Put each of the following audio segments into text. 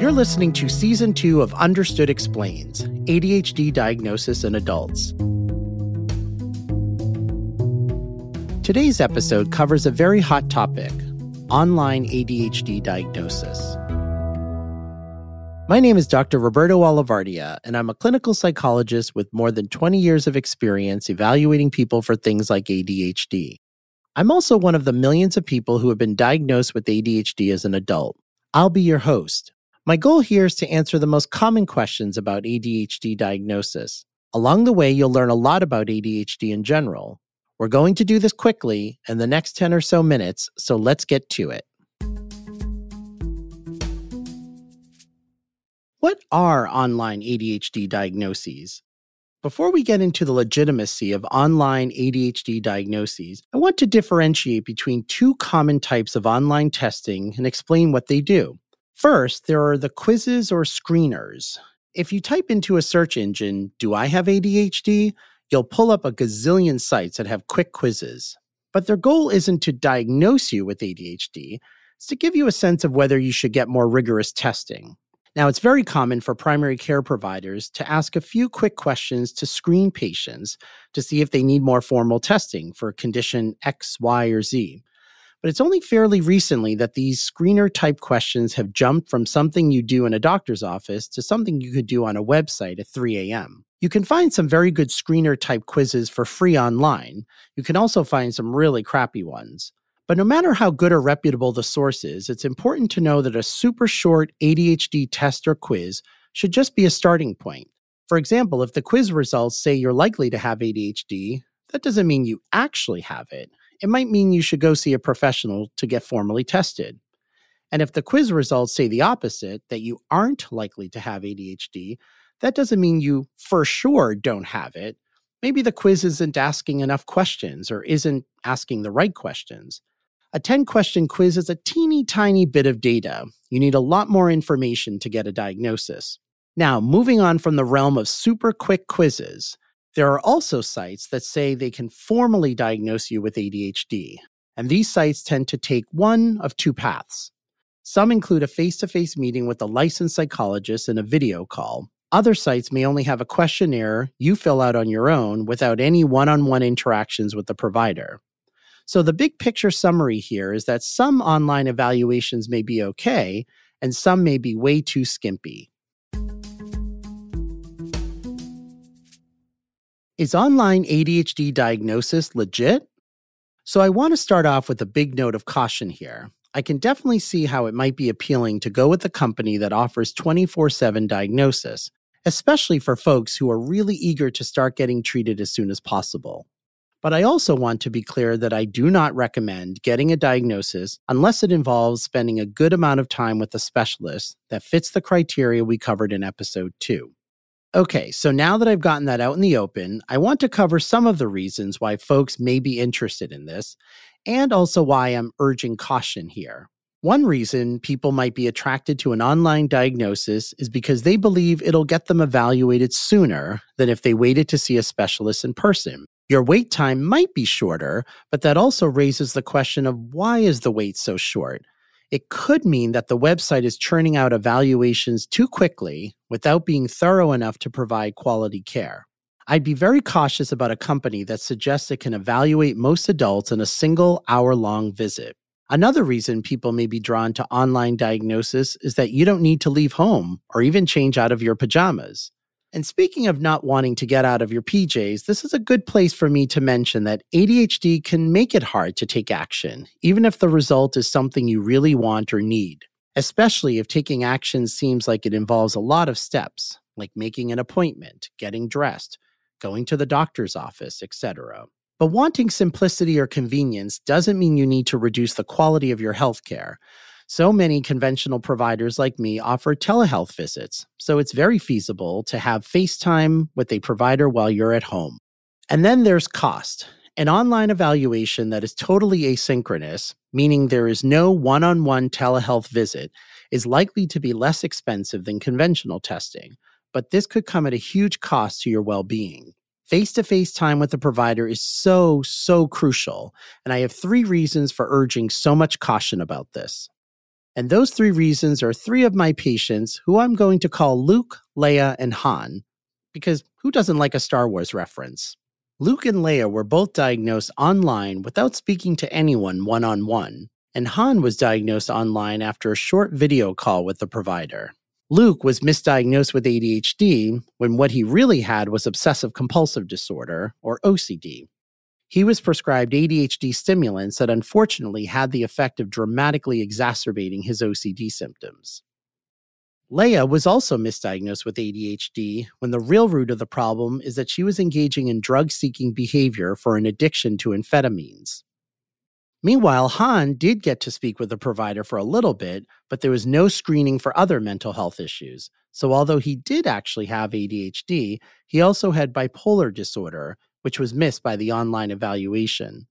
You're listening to Season 2 of Understood Explains ADHD Diagnosis in Adults. Today's episode covers a very hot topic online ADHD diagnosis. My name is Dr. Roberto Olivardia, and I'm a clinical psychologist with more than 20 years of experience evaluating people for things like ADHD. I'm also one of the millions of people who have been diagnosed with ADHD as an adult. I'll be your host. My goal here is to answer the most common questions about ADHD diagnosis. Along the way, you'll learn a lot about ADHD in general. We're going to do this quickly in the next 10 or so minutes, so let's get to it. What are online ADHD diagnoses? Before we get into the legitimacy of online ADHD diagnoses, I want to differentiate between two common types of online testing and explain what they do. First, there are the quizzes or screeners. If you type into a search engine, Do I have ADHD? you'll pull up a gazillion sites that have quick quizzes. But their goal isn't to diagnose you with ADHD, it's to give you a sense of whether you should get more rigorous testing. Now, it's very common for primary care providers to ask a few quick questions to screen patients to see if they need more formal testing for condition X, Y, or Z. But it's only fairly recently that these screener type questions have jumped from something you do in a doctor's office to something you could do on a website at 3 a.m. You can find some very good screener type quizzes for free online. You can also find some really crappy ones. But no matter how good or reputable the source is, it's important to know that a super short ADHD test or quiz should just be a starting point. For example, if the quiz results say you're likely to have ADHD, that doesn't mean you actually have it it might mean you should go see a professional to get formally tested. And if the quiz results say the opposite, that you aren't likely to have ADHD, that doesn't mean you for sure don't have it. Maybe the quiz isn't asking enough questions or isn't asking the right questions. A 10 question quiz is a teeny tiny bit of data. You need a lot more information to get a diagnosis. Now, moving on from the realm of super quick quizzes, there are also sites that say they can formally diagnose you with ADHD, and these sites tend to take one of two paths. Some include a face to face meeting with a licensed psychologist and a video call. Other sites may only have a questionnaire you fill out on your own without any one on one interactions with the provider. So, the big picture summary here is that some online evaluations may be okay, and some may be way too skimpy. Is online ADHD diagnosis legit? So, I want to start off with a big note of caution here. I can definitely see how it might be appealing to go with a company that offers 24 7 diagnosis, especially for folks who are really eager to start getting treated as soon as possible. But I also want to be clear that I do not recommend getting a diagnosis unless it involves spending a good amount of time with a specialist that fits the criteria we covered in episode 2. Okay, so now that I've gotten that out in the open, I want to cover some of the reasons why folks may be interested in this, and also why I'm urging caution here. One reason people might be attracted to an online diagnosis is because they believe it'll get them evaluated sooner than if they waited to see a specialist in person. Your wait time might be shorter, but that also raises the question of why is the wait so short? It could mean that the website is churning out evaluations too quickly without being thorough enough to provide quality care. I'd be very cautious about a company that suggests it can evaluate most adults in a single hour long visit. Another reason people may be drawn to online diagnosis is that you don't need to leave home or even change out of your pajamas. And speaking of not wanting to get out of your PJs, this is a good place for me to mention that ADHD can make it hard to take action, even if the result is something you really want or need, especially if taking action seems like it involves a lot of steps, like making an appointment, getting dressed, going to the doctor's office, etc. But wanting simplicity or convenience doesn't mean you need to reduce the quality of your healthcare. So many conventional providers like me offer telehealth visits, so it's very feasible to have FaceTime with a provider while you're at home. And then there's cost. An online evaluation that is totally asynchronous, meaning there is no one on one telehealth visit, is likely to be less expensive than conventional testing, but this could come at a huge cost to your well being. Face to face time with a provider is so, so crucial, and I have three reasons for urging so much caution about this. And those three reasons are three of my patients who I'm going to call Luke, Leia, and Han, because who doesn't like a Star Wars reference? Luke and Leia were both diagnosed online without speaking to anyone one on one, and Han was diagnosed online after a short video call with the provider. Luke was misdiagnosed with ADHD when what he really had was obsessive compulsive disorder, or OCD. He was prescribed ADHD stimulants that unfortunately had the effect of dramatically exacerbating his OCD symptoms. Leia was also misdiagnosed with ADHD when the real root of the problem is that she was engaging in drug seeking behavior for an addiction to amphetamines. Meanwhile, Han did get to speak with a provider for a little bit, but there was no screening for other mental health issues. So, although he did actually have ADHD, he also had bipolar disorder, which was missed by the online evaluation.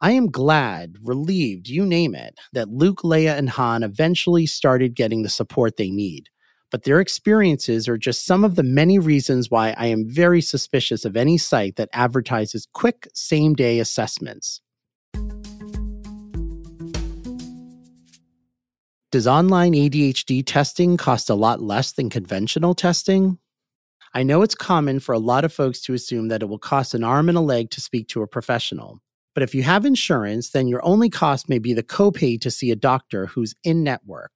I am glad, relieved, you name it, that Luke, Leia, and Han eventually started getting the support they need. But their experiences are just some of the many reasons why I am very suspicious of any site that advertises quick same day assessments. Does online ADHD testing cost a lot less than conventional testing? I know it's common for a lot of folks to assume that it will cost an arm and a leg to speak to a professional. But if you have insurance, then your only cost may be the copay to see a doctor who's in network.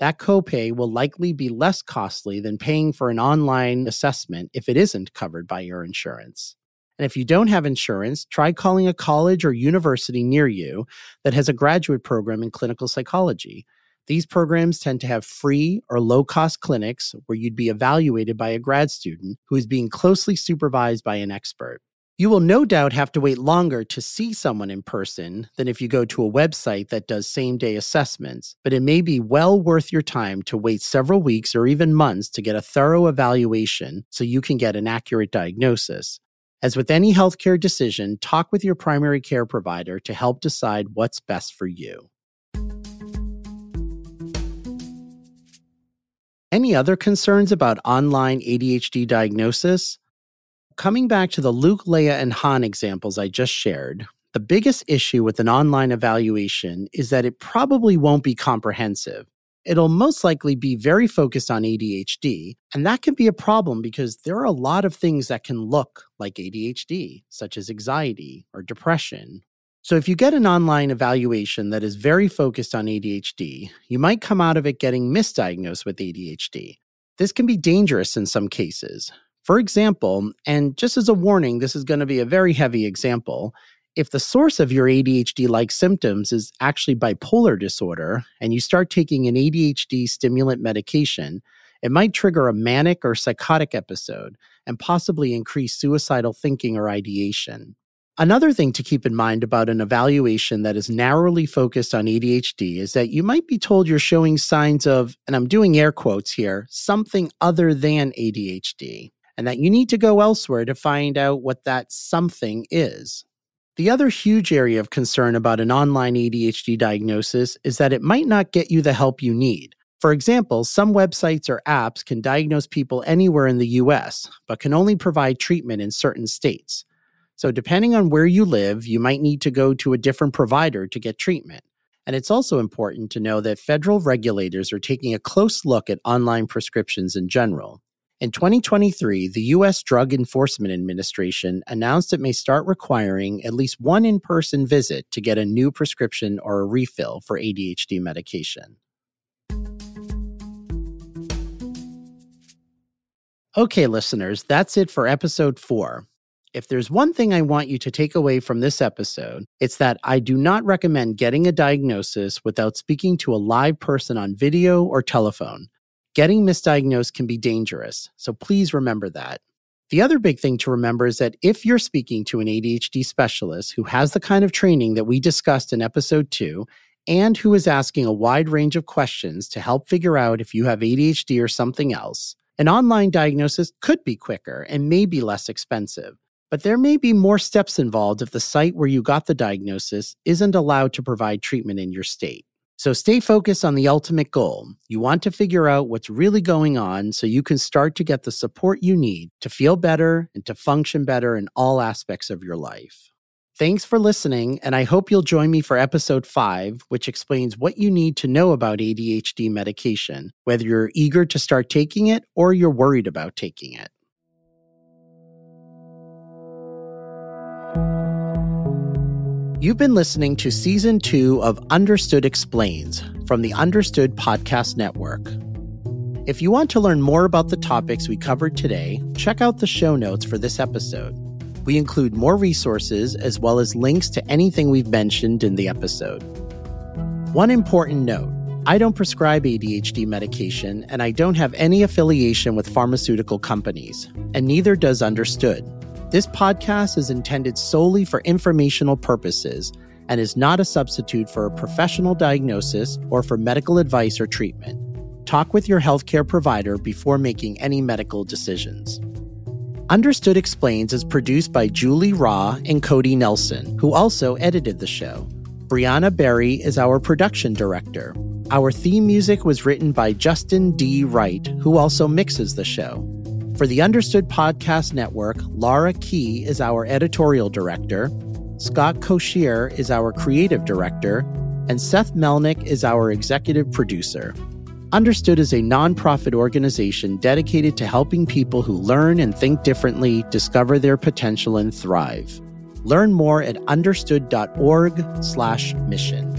That copay will likely be less costly than paying for an online assessment if it isn't covered by your insurance. And if you don't have insurance, try calling a college or university near you that has a graduate program in clinical psychology. These programs tend to have free or low cost clinics where you'd be evaluated by a grad student who is being closely supervised by an expert. You will no doubt have to wait longer to see someone in person than if you go to a website that does same day assessments, but it may be well worth your time to wait several weeks or even months to get a thorough evaluation so you can get an accurate diagnosis. As with any healthcare decision, talk with your primary care provider to help decide what's best for you. Any other concerns about online ADHD diagnosis? Coming back to the Luke, Leia, and Han examples I just shared, the biggest issue with an online evaluation is that it probably won't be comprehensive. It'll most likely be very focused on ADHD, and that can be a problem because there are a lot of things that can look like ADHD, such as anxiety or depression so, if you get an online evaluation that is very focused on ADHD, you might come out of it getting misdiagnosed with ADHD. This can be dangerous in some cases. For example, and just as a warning, this is going to be a very heavy example. If the source of your ADHD like symptoms is actually bipolar disorder and you start taking an ADHD stimulant medication, it might trigger a manic or psychotic episode and possibly increase suicidal thinking or ideation. Another thing to keep in mind about an evaluation that is narrowly focused on ADHD is that you might be told you're showing signs of, and I'm doing air quotes here, something other than ADHD, and that you need to go elsewhere to find out what that something is. The other huge area of concern about an online ADHD diagnosis is that it might not get you the help you need. For example, some websites or apps can diagnose people anywhere in the US, but can only provide treatment in certain states. So, depending on where you live, you might need to go to a different provider to get treatment. And it's also important to know that federal regulators are taking a close look at online prescriptions in general. In 2023, the U.S. Drug Enforcement Administration announced it may start requiring at least one in person visit to get a new prescription or a refill for ADHD medication. Okay, listeners, that's it for episode four. If there's one thing I want you to take away from this episode, it's that I do not recommend getting a diagnosis without speaking to a live person on video or telephone. Getting misdiagnosed can be dangerous, so please remember that. The other big thing to remember is that if you're speaking to an ADHD specialist who has the kind of training that we discussed in episode two, and who is asking a wide range of questions to help figure out if you have ADHD or something else, an online diagnosis could be quicker and may be less expensive. But there may be more steps involved if the site where you got the diagnosis isn't allowed to provide treatment in your state. So stay focused on the ultimate goal. You want to figure out what's really going on so you can start to get the support you need to feel better and to function better in all aspects of your life. Thanks for listening, and I hope you'll join me for episode five, which explains what you need to know about ADHD medication, whether you're eager to start taking it or you're worried about taking it. You've been listening to season two of Understood Explains from the Understood Podcast Network. If you want to learn more about the topics we covered today, check out the show notes for this episode. We include more resources as well as links to anything we've mentioned in the episode. One important note I don't prescribe ADHD medication, and I don't have any affiliation with pharmaceutical companies, and neither does Understood. This podcast is intended solely for informational purposes and is not a substitute for a professional diagnosis or for medical advice or treatment. Talk with your healthcare provider before making any medical decisions. Understood Explains is produced by Julie Rawe and Cody Nelson, who also edited the show. Brianna Berry is our production director. Our theme music was written by Justin D. Wright, who also mixes the show. For the Understood Podcast Network, Laura Key is our editorial director, Scott Cocchiere is our creative director, and Seth Melnick is our executive producer. Understood is a nonprofit organization dedicated to helping people who learn and think differently discover their potential and thrive. Learn more at understood.org/mission.